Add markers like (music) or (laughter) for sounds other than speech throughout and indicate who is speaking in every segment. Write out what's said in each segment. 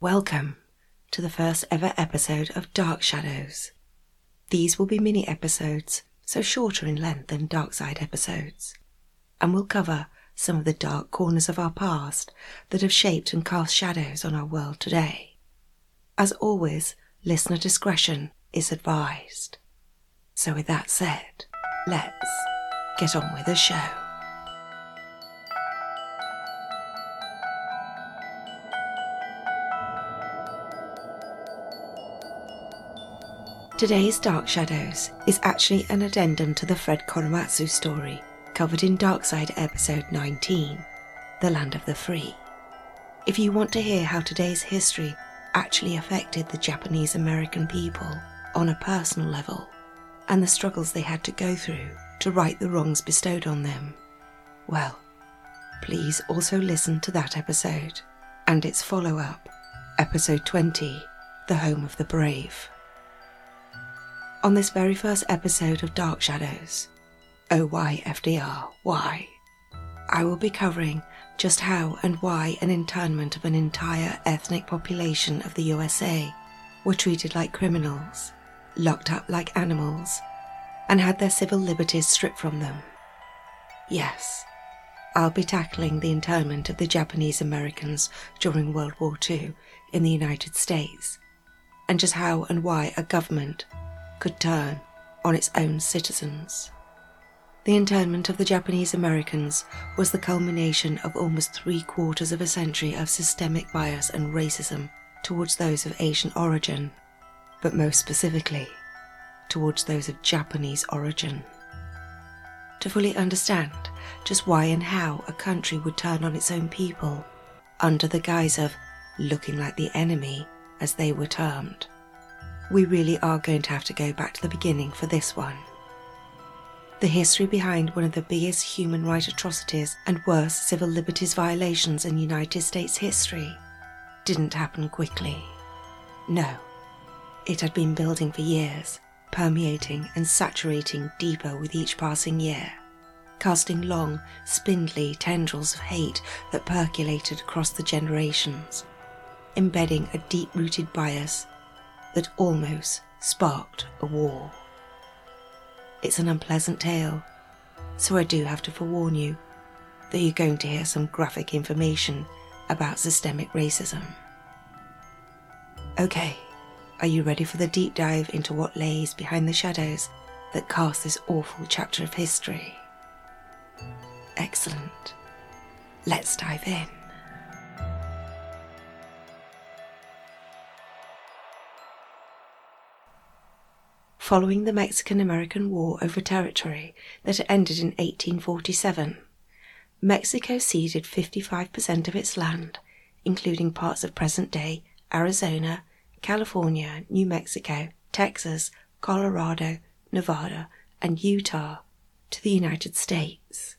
Speaker 1: Welcome to the first ever episode of Dark Shadows. These will be mini episodes, so shorter in length than Dark Side episodes, and will cover some of the dark corners of our past that have shaped and cast shadows on our world today. As always, listener discretion is advised. So, with that said, let's get on with the show. Today's Dark Shadows is actually an addendum to the Fred Korematsu story covered in Darkside episode 19, The Land of the Free. If you want to hear how today's history actually affected the Japanese American people on a personal level and the struggles they had to go through to right the wrongs bestowed on them, well, please also listen to that episode and its follow up, episode 20, The Home of the Brave. On this very first episode of Dark Shadows, Oh why FDR, why? I will be covering just how and why an internment of an entire ethnic population of the USA were treated like criminals, locked up like animals, and had their civil liberties stripped from them. Yes, I'll be tackling the internment of the Japanese Americans during World War II in the United States, and just how and why a government could turn on its own citizens. The internment of the Japanese Americans was the culmination of almost three quarters of a century of systemic bias and racism towards those of Asian origin, but most specifically, towards those of Japanese origin. To fully understand just why and how a country would turn on its own people under the guise of looking like the enemy, as they were termed we really are going to have to go back to the beginning for this one. The history behind one of the biggest human rights atrocities and worst civil liberties violations in United States history didn't happen quickly. No, it had been building for years, permeating and saturating deeper with each passing year, casting long, spindly tendrils of hate that percolated across the generations, embedding a deep rooted bias that almost sparked a war. It's an unpleasant tale, so I do have to forewarn you that you're going to hear some graphic information about systemic racism. Okay, are you ready for the deep dive into what lays behind the shadows that cast this awful chapter of history? Excellent. Let's dive in. Following the Mexican American War over territory that ended in 1847. Mexico ceded 55% of its land, including parts of present day Arizona, California, New Mexico, Texas, Colorado, Nevada, and Utah, to the United States.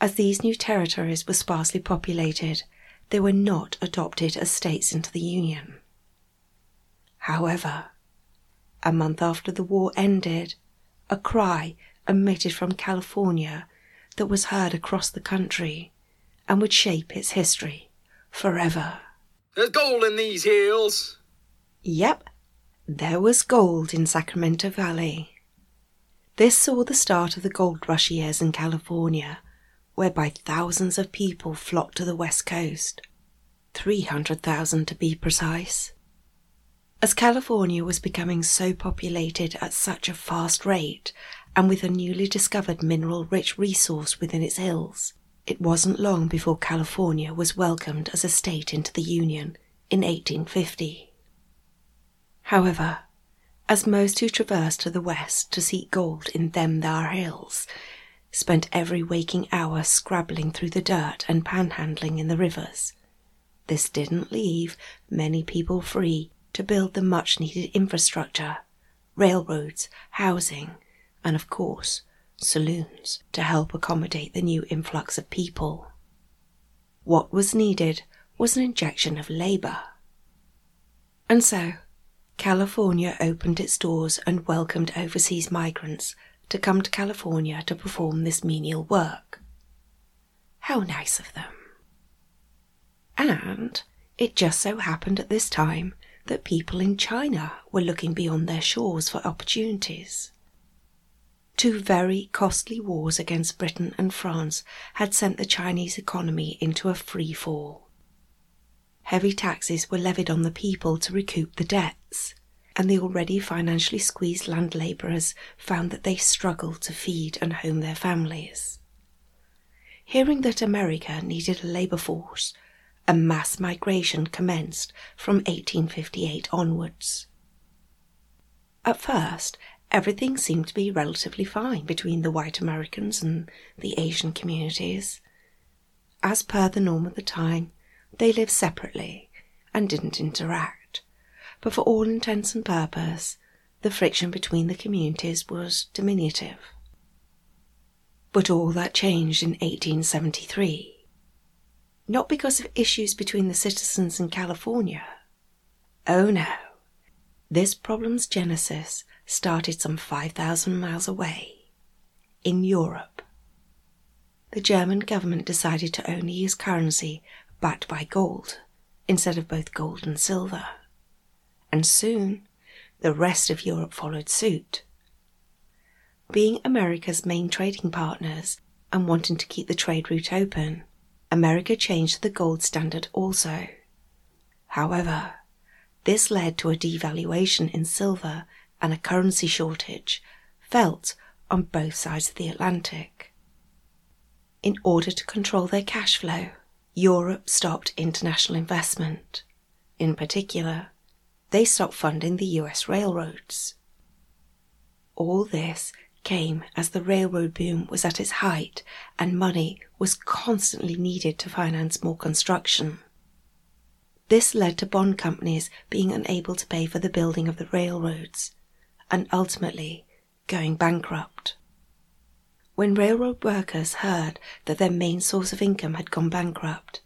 Speaker 1: As these new territories were sparsely populated, they were not adopted as states into the Union. However, a month after the war ended, a cry emitted from California that was heard across the country and would shape its history forever.
Speaker 2: There's gold in these hills.
Speaker 1: Yep, there was gold in Sacramento Valley. This saw the start of the gold rush years in California, whereby thousands of people flocked to the west coast. 300,000 to be precise. As California was becoming so populated at such a fast rate, and with a newly discovered mineral rich resource within its hills, it wasn't long before California was welcomed as a state into the Union in 1850. However, as most who traversed to the west to seek gold in them thar hills spent every waking hour scrabbling through the dirt and panhandling in the rivers, this didn't leave many people free to build the much needed infrastructure, railroads, housing, and of course, saloons to help accommodate the new influx of people. What was needed was an injection of labour. And so, California opened its doors and welcomed overseas migrants to come to California to perform this menial work. How nice of them. And It just so happened at this time that people in China were looking beyond their shores for opportunities. Two very costly wars against Britain and France had sent the Chinese economy into a free fall. Heavy taxes were levied on the people to recoup the debts, and the already financially squeezed land labourers found that they struggled to feed and home their families. Hearing that America needed a labour force, a mass migration commenced from 1858 onwards. At first, everything seemed to be relatively fine between the white Americans and the Asian communities. As per the norm of the time, they lived separately and didn't interact, but for all intents and purposes, the friction between the communities was diminutive. But all that changed in 1873. Not because of issues between the citizens in California. Oh no. This problem's genesis started some 5,000 miles away, in Europe. The German government decided to only use currency backed by gold instead of both gold and silver. And soon, the rest of Europe followed suit. Being America's main trading partners and wanting to keep the trade route open, America changed the gold standard also. However, this led to a devaluation in silver and a currency shortage felt on both sides of the Atlantic. In order to control their cash flow, Europe stopped international investment. In particular, they stopped funding the US railroads. All this came as the railroad boom was at its height and money was constantly needed to finance more construction. This led to bond companies being unable to pay for the building of the railroads and ultimately going bankrupt. When railroad workers heard that their main source of income had gone bankrupt,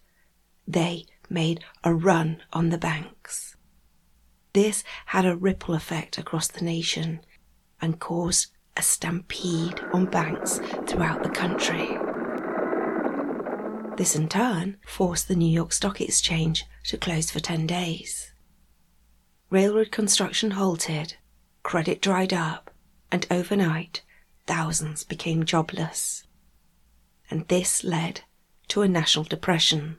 Speaker 1: they made a run on the banks. This had a ripple effect across the nation and caused a stampede on banks throughout the country. This in turn forced the New York Stock Exchange to close for 10 days. Railroad construction halted, credit dried up, and overnight thousands became jobless. And this led to a national depression.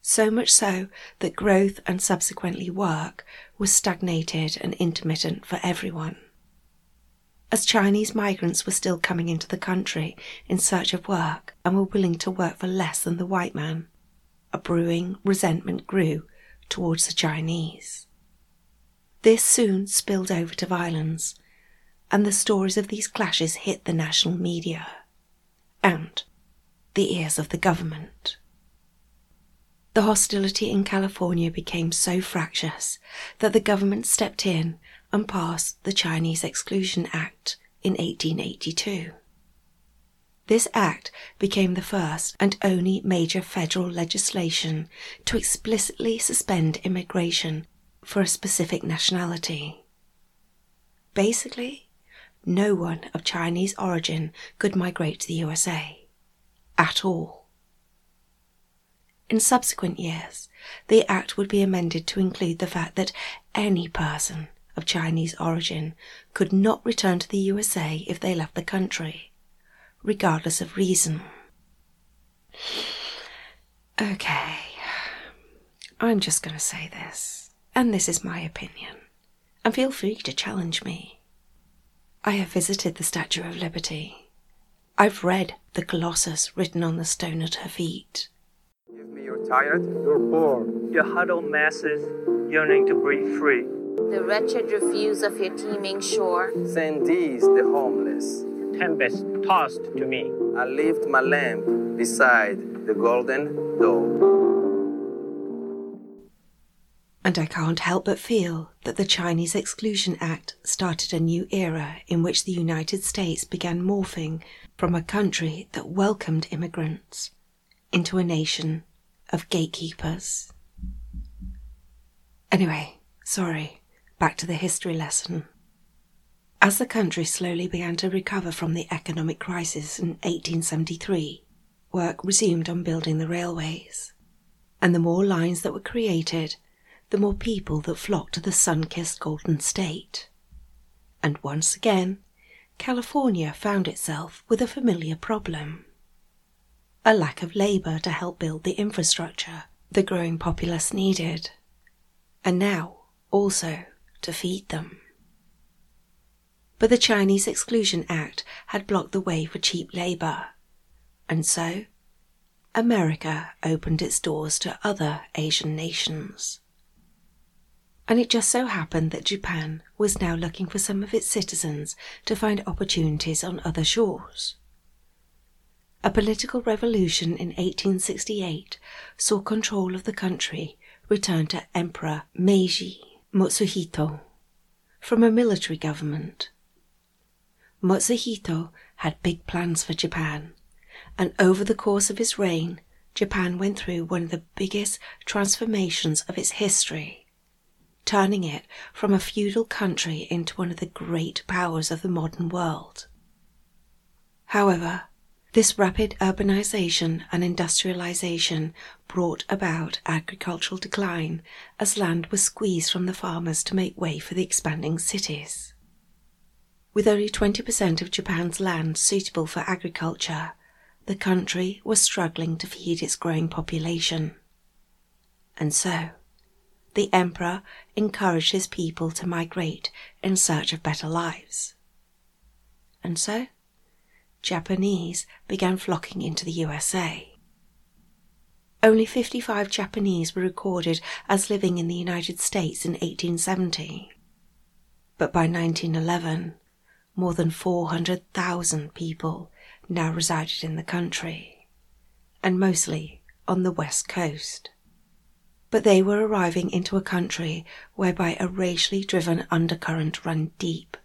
Speaker 1: So much so that growth and subsequently work was stagnated and intermittent for everyone. As Chinese migrants were still coming into the country in search of work and were willing to work for less than the white man, a brewing resentment grew towards the Chinese. This soon spilled over to violence, and the stories of these clashes hit the national media and the ears of the government. The hostility in California became so fractious that the government stepped in and passed the Chinese Exclusion Act in 1882. This act became the first and only major federal legislation to explicitly suspend immigration for a specific nationality. Basically, no one of Chinese origin could migrate to the USA at all. In subsequent years, the Act would be amended to include the fact that any person of Chinese origin could not return to the USA if they left the country, regardless of reason. Okay, I'm just going to say this, and this is my opinion, and feel free to challenge me. I have visited the Statue of Liberty. I've read the Colossus written on the stone at her feet.
Speaker 3: Give me your tired,
Speaker 4: your poor,
Speaker 5: your huddled masses yearning to breathe free.
Speaker 6: The wretched refuse of your teeming shore.
Speaker 3: Send these the homeless.
Speaker 5: Tempest tossed to me.
Speaker 3: I lift my lamp beside the golden door.
Speaker 1: And I can't help but feel that the Chinese Exclusion Act started a new era in which the United States began morphing from a country that welcomed immigrants into a nation of gatekeepers. Anyway, sorry, back to the history lesson. As the country slowly began to recover from the economic crisis in 1873, work resumed on building the railways And the more lines that were created, the more people that flocked to the sun kissed Golden State. And once again, California found itself with a familiar problem a lack of labour to help build the infrastructure the growing populace needed, and now also to feed them. But the Chinese Exclusion Act had blocked the way for cheap labour, and so America opened its doors to other Asian nations. And it just so happened that Japan was now looking for some of its citizens to find opportunities on other shores. A political revolution in 1868 saw control of the country return to Emperor Meiji Mutsuhito from a military government. Mutsuhito had big plans for Japan, and over the course of his reign, Japan went through one of the biggest transformations of its history, turning it from a feudal country into one of the great powers of the modern world. However, this rapid urbanization and industrialization brought about agricultural decline as land was squeezed from the farmers to make way for the expanding cities. With only 20% of Japan's land suitable for agriculture, the country was struggling to feed its growing population. And so, the emperor encouraged his people to migrate in search of better lives. And so, Japanese began flocking into the USA. Only 55 Japanese were recorded as living in the United States in 1870. But by 1911, more than 400,000 people now resided in the country, and mostly on the west coast. But they were arriving into a country whereby a racially driven undercurrent ran deep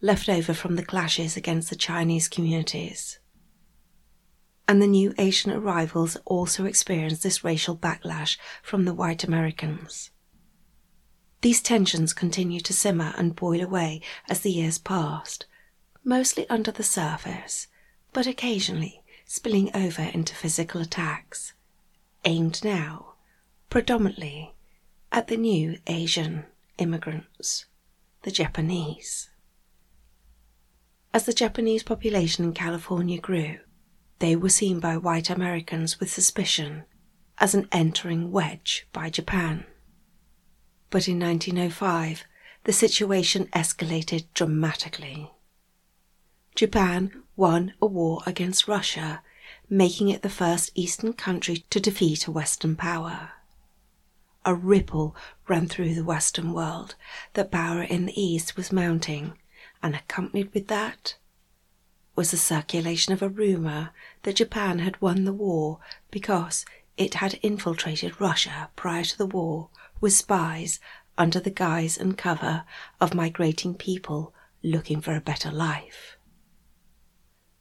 Speaker 1: left over from the clashes against the Chinese communities. And the new Asian arrivals also experienced this racial backlash from the white Americans. These tensions continued to simmer and boil away as the years passed, mostly under the surface, but occasionally spilling over into physical attacks, aimed now, predominantly, at the new Asian immigrants, the Japanese. As the Japanese population in California grew, they were seen by white Americans with suspicion as an entering wedge by Japan. But in 1905, the situation escalated dramatically. Japan won a war against Russia, making it the first Eastern country to defeat a Western power. A ripple ran through the Western world that power in the East was mounting and accompanied with that was the circulation of a rumour that Japan had won the war because it had infiltrated Russia prior to the war with spies under the guise and cover of migrating people looking for a better life.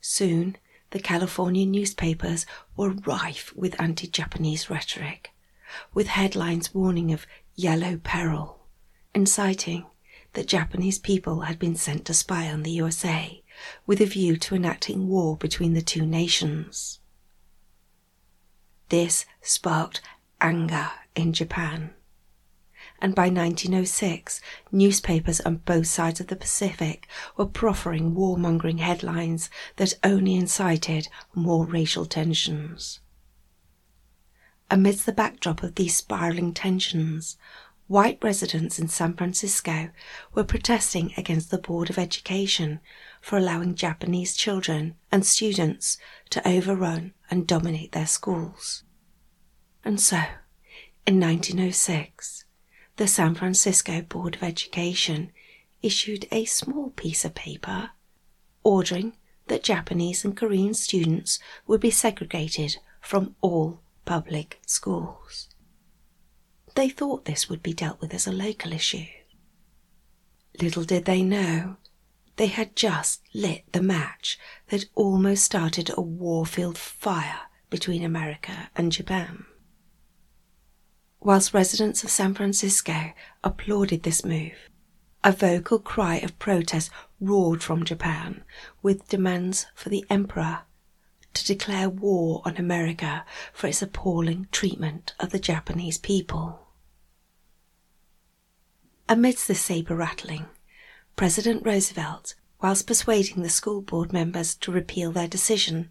Speaker 1: Soon, the California newspapers were rife with anti Japanese rhetoric, with headlines warning of yellow peril, inciting that Japanese people had been sent to spy on the USA with a view to enacting war between the two nations. This sparked anger in Japan. And by 1906, newspapers on both sides of the Pacific were proffering warmongering headlines that only incited more racial tensions. Amidst the backdrop of these spiraling tensions, white residents in San Francisco were protesting against the Board of Education for allowing Japanese children and students to overrun and dominate their schools. And so, in 1906, the San Francisco Board of Education issued a small piece of paper ordering that Japanese and Korean students would be segregated from all public schools. They thought this would be dealt with as a local issue. Little did they know, they had just lit the match that almost started a war-filled fire between America and Japan. Whilst residents of San Francisco applauded this move, a vocal cry of protest roared from Japan with demands for the emperor to declare war on America for its appalling treatment of the Japanese people. Amidst this saber rattling, President Roosevelt, whilst persuading the school board members to repeal their decision,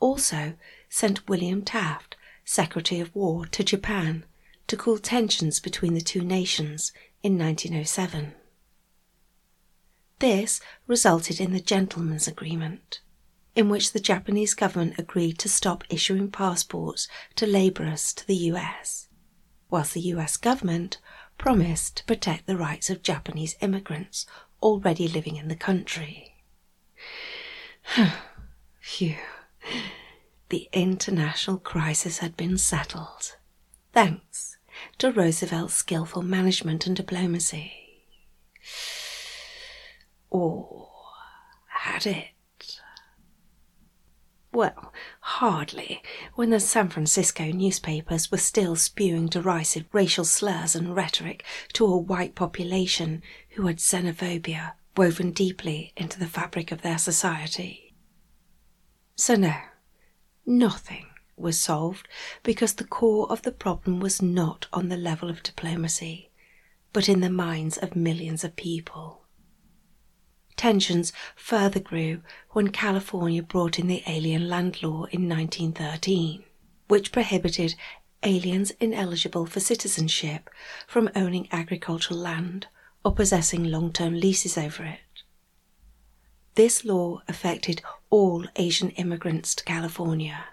Speaker 1: also sent William Taft, Secretary of War, to Japan to cool tensions between the two nations in 1907. This resulted in the Gentlemen's Agreement, in which the Japanese government agreed to stop issuing passports to labourers to the US, whilst the US government promised to protect the rights of Japanese immigrants already living in the country. (sighs) Phew. The international crisis had been settled, thanks to Roosevelt's skillful management and diplomacy. Or had it? Well, hardly, when the San Francisco newspapers were still spewing derisive racial slurs and rhetoric to a white population who had xenophobia woven deeply into the fabric of their society. So, no, nothing was solved because the core of the problem was not on the level of diplomacy, but in the minds of millions of people. Tensions further grew when California brought in the Alien Land Law in 1913, which prohibited aliens ineligible for citizenship from owning agricultural land or possessing long term leases over it. This law affected all Asian immigrants to California,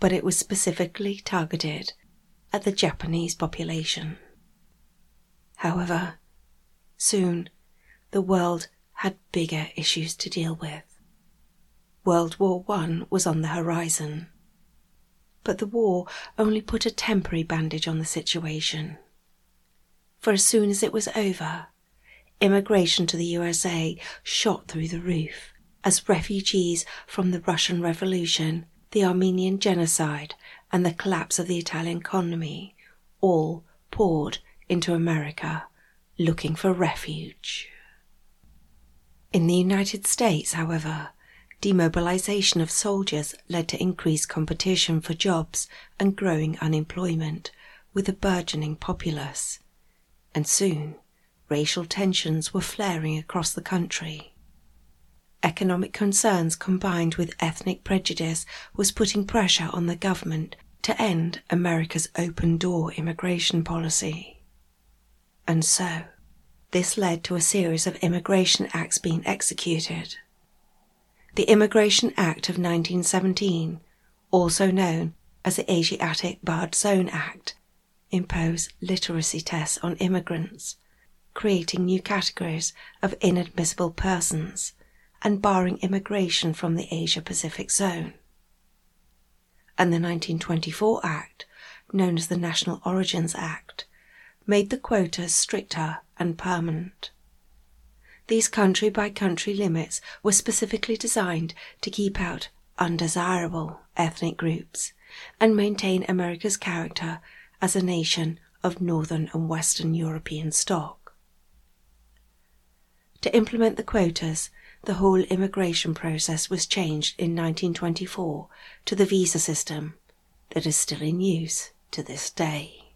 Speaker 1: but it was specifically targeted at the Japanese population. However, soon the world had bigger issues to deal with. World War I was on the horizon. But the war only put a temporary bandage on the situation. For as soon as it was over, immigration to the USA shot through the roof as refugees from the Russian Revolution, the Armenian Genocide, and the collapse of the Italian economy all poured into America looking for refuge. In the United States, however, demobilization of soldiers led to increased competition for jobs and growing unemployment with a burgeoning populace. And soon, racial tensions were flaring across the country. Economic concerns combined with ethnic prejudice was putting pressure on the government to end America's open door immigration policy. And so, this led to a series of immigration acts being executed. The Immigration Act of 1917, also known as the Asiatic Barred Zone Act, imposed literacy tests on immigrants, creating new categories of inadmissible persons and barring immigration from the Asia Pacific zone. And the 1924 Act, known as the National Origins Act, made the quotas stricter and permanent. These country by country limits were specifically designed to keep out undesirable ethnic groups and maintain America's character as a nation of Northern and Western European stock. To implement the quotas, the whole immigration process was changed in 1924 to the visa system that is still in use to this day.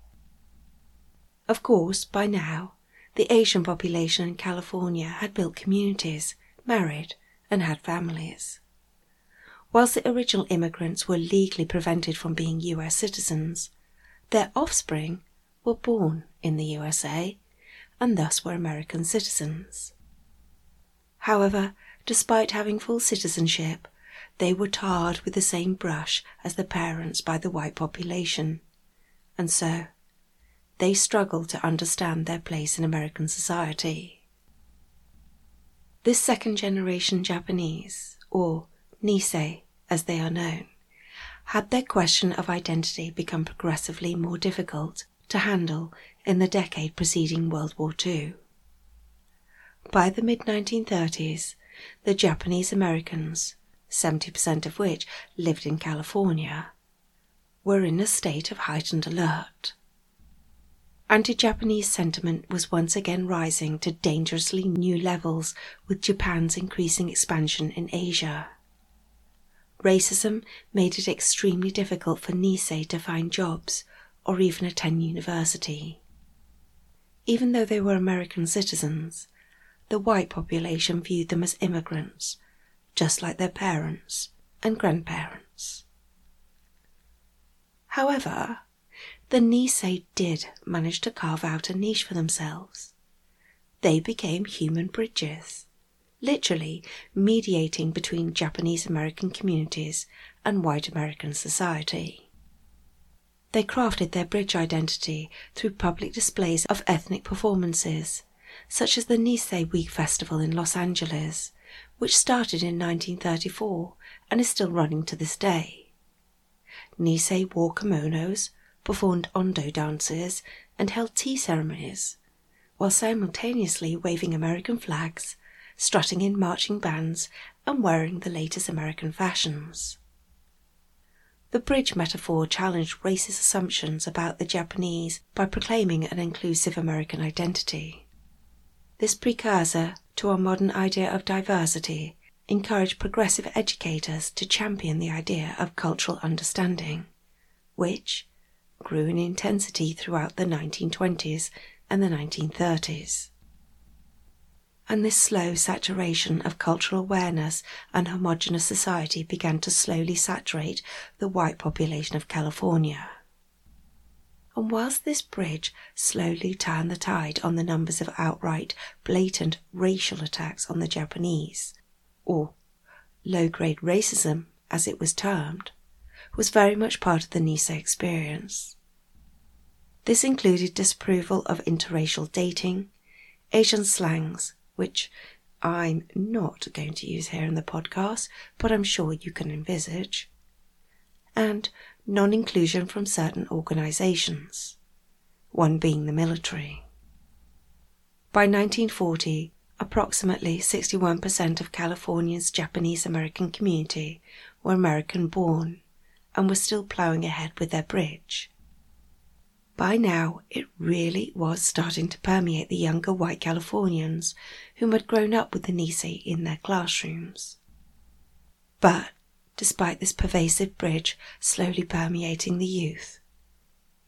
Speaker 1: Of course, by now, the Asian population in California had built communities, married, and had families. Whilst the original immigrants were legally prevented from being US citizens, their offspring were born in the USA and thus were American citizens. However, despite having full citizenship, they were tarred with the same brush as the parents by the white population, and so they struggle to understand their place in American society. This second generation Japanese, or Nisei as they are known, had their question of identity become progressively more difficult to handle in the decade preceding World War II. By the mid 1930s, the Japanese Americans, 70% of which lived in California, were in a state of heightened alert anti Japanese sentiment was once again rising to dangerously new levels with Japan's increasing expansion in Asia. racism made it extremely difficult for Nisei to find jobs or even attend university. Even though they were American citizens, the white population viewed them as immigrants, just like their parents and grandparents. However, the Nisei did manage to carve out a niche for themselves. They became human bridges, literally mediating between Japanese American communities and white American society. They crafted their bridge identity through public displays of ethnic performances, such as the Nisei Week Festival in Los Angeles, which started in 1934 and is still running to this day. Nisei wore kimonos, performed ondo dances, and held tea ceremonies, while simultaneously waving American flags, strutting in marching bands, and wearing the latest American fashions. The bridge metaphor challenged racist assumptions about the Japanese by proclaiming an inclusive American identity. This precursor to our modern idea of diversity encouraged progressive educators to champion the idea of cultural understanding, which, grew in intensity throughout the 1920s and the 1930s. And this slow saturation of cultural awareness and homogenous society began to slowly saturate the white population of California. And whilst this bridge slowly turned the tide on the numbers of outright, blatant racial attacks on the Japanese, or low grade racism as it was termed, was very much part of the Nisei experience. This included disapproval of interracial dating, Asian slangs, which I'm not going to use here in the podcast, but I'm sure you can envisage, and non inclusion from certain organisations, one being the military. By 1940, approximately 61% of California's Japanese American community were American born and were still ploughing ahead with their bridge. By now, it really was starting to permeate the younger white Californians whom had grown up with the Nisei in their classrooms. But despite this pervasive bridge slowly permeating the youth,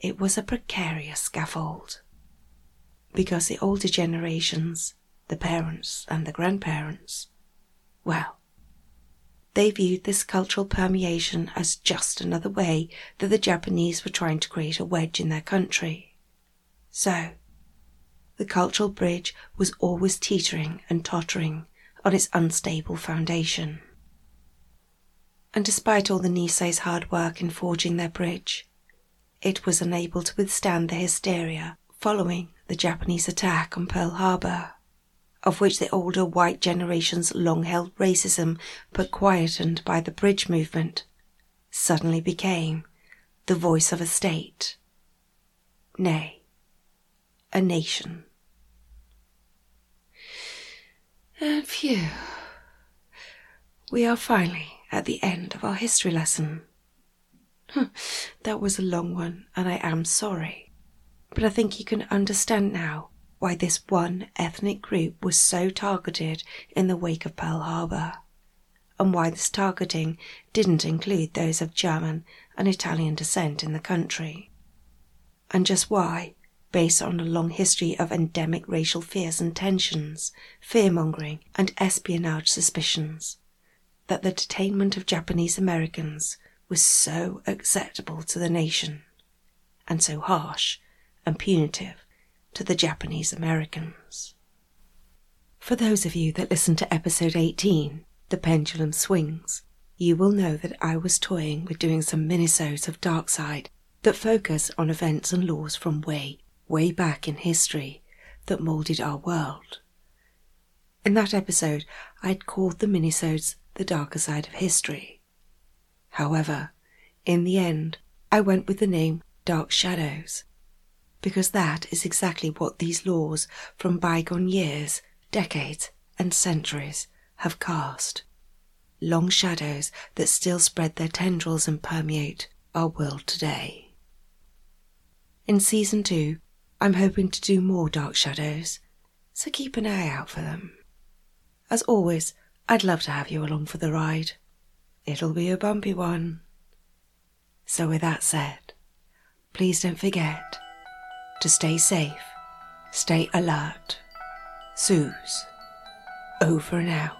Speaker 1: it was a precarious scaffold. Because the older generations, the parents and the grandparents, well, they viewed this cultural permeation as just another way that the Japanese were trying to create a wedge in their country. So, the cultural bridge was always teetering and tottering on its unstable foundation. And despite all the Nisei's hard work in forging their bridge, it was unable to withstand the hysteria following the Japanese attack on Pearl Harbor of which the older white generation's long held racism, but quietened by the bridge movement, suddenly became the voice of a state. Nay, a nation. And phew, we are finally at the end of our history lesson. that was a long one, and I am sorry. But I think you can understand now why this one ethnic group was so targeted in the wake of Pearl Harbor, and why this targeting didn't include those of German and Italian descent in the country, and just why, based on a long history of endemic racial fears and tensions, fear mongering, and espionage suspicions, that the detainment of Japanese Americans was so acceptable to the nation, and so harsh and punitive to the Japanese Americans. For those of you that listened to episode 18, The Pendulum Swings, you will know that I was toying with doing some minisodes of Dark Side that focus on events and laws from way, way back in history that moulded our world. In that episode, I'd called the minisodes The Darker Side of History. However, in the end, I went with the name Dark Shadows because that is exactly what these laws from bygone years, decades, and centuries have cast. Long shadows that still spread their tendrils and permeate our world today. In season two, I'm hoping to do more dark shadows, so keep an eye out for them. As always, I'd love to have you along for the ride. it'll be a bumpy one. So, with that said, please don't forget to stay safe, stay alert. Suze, over and out.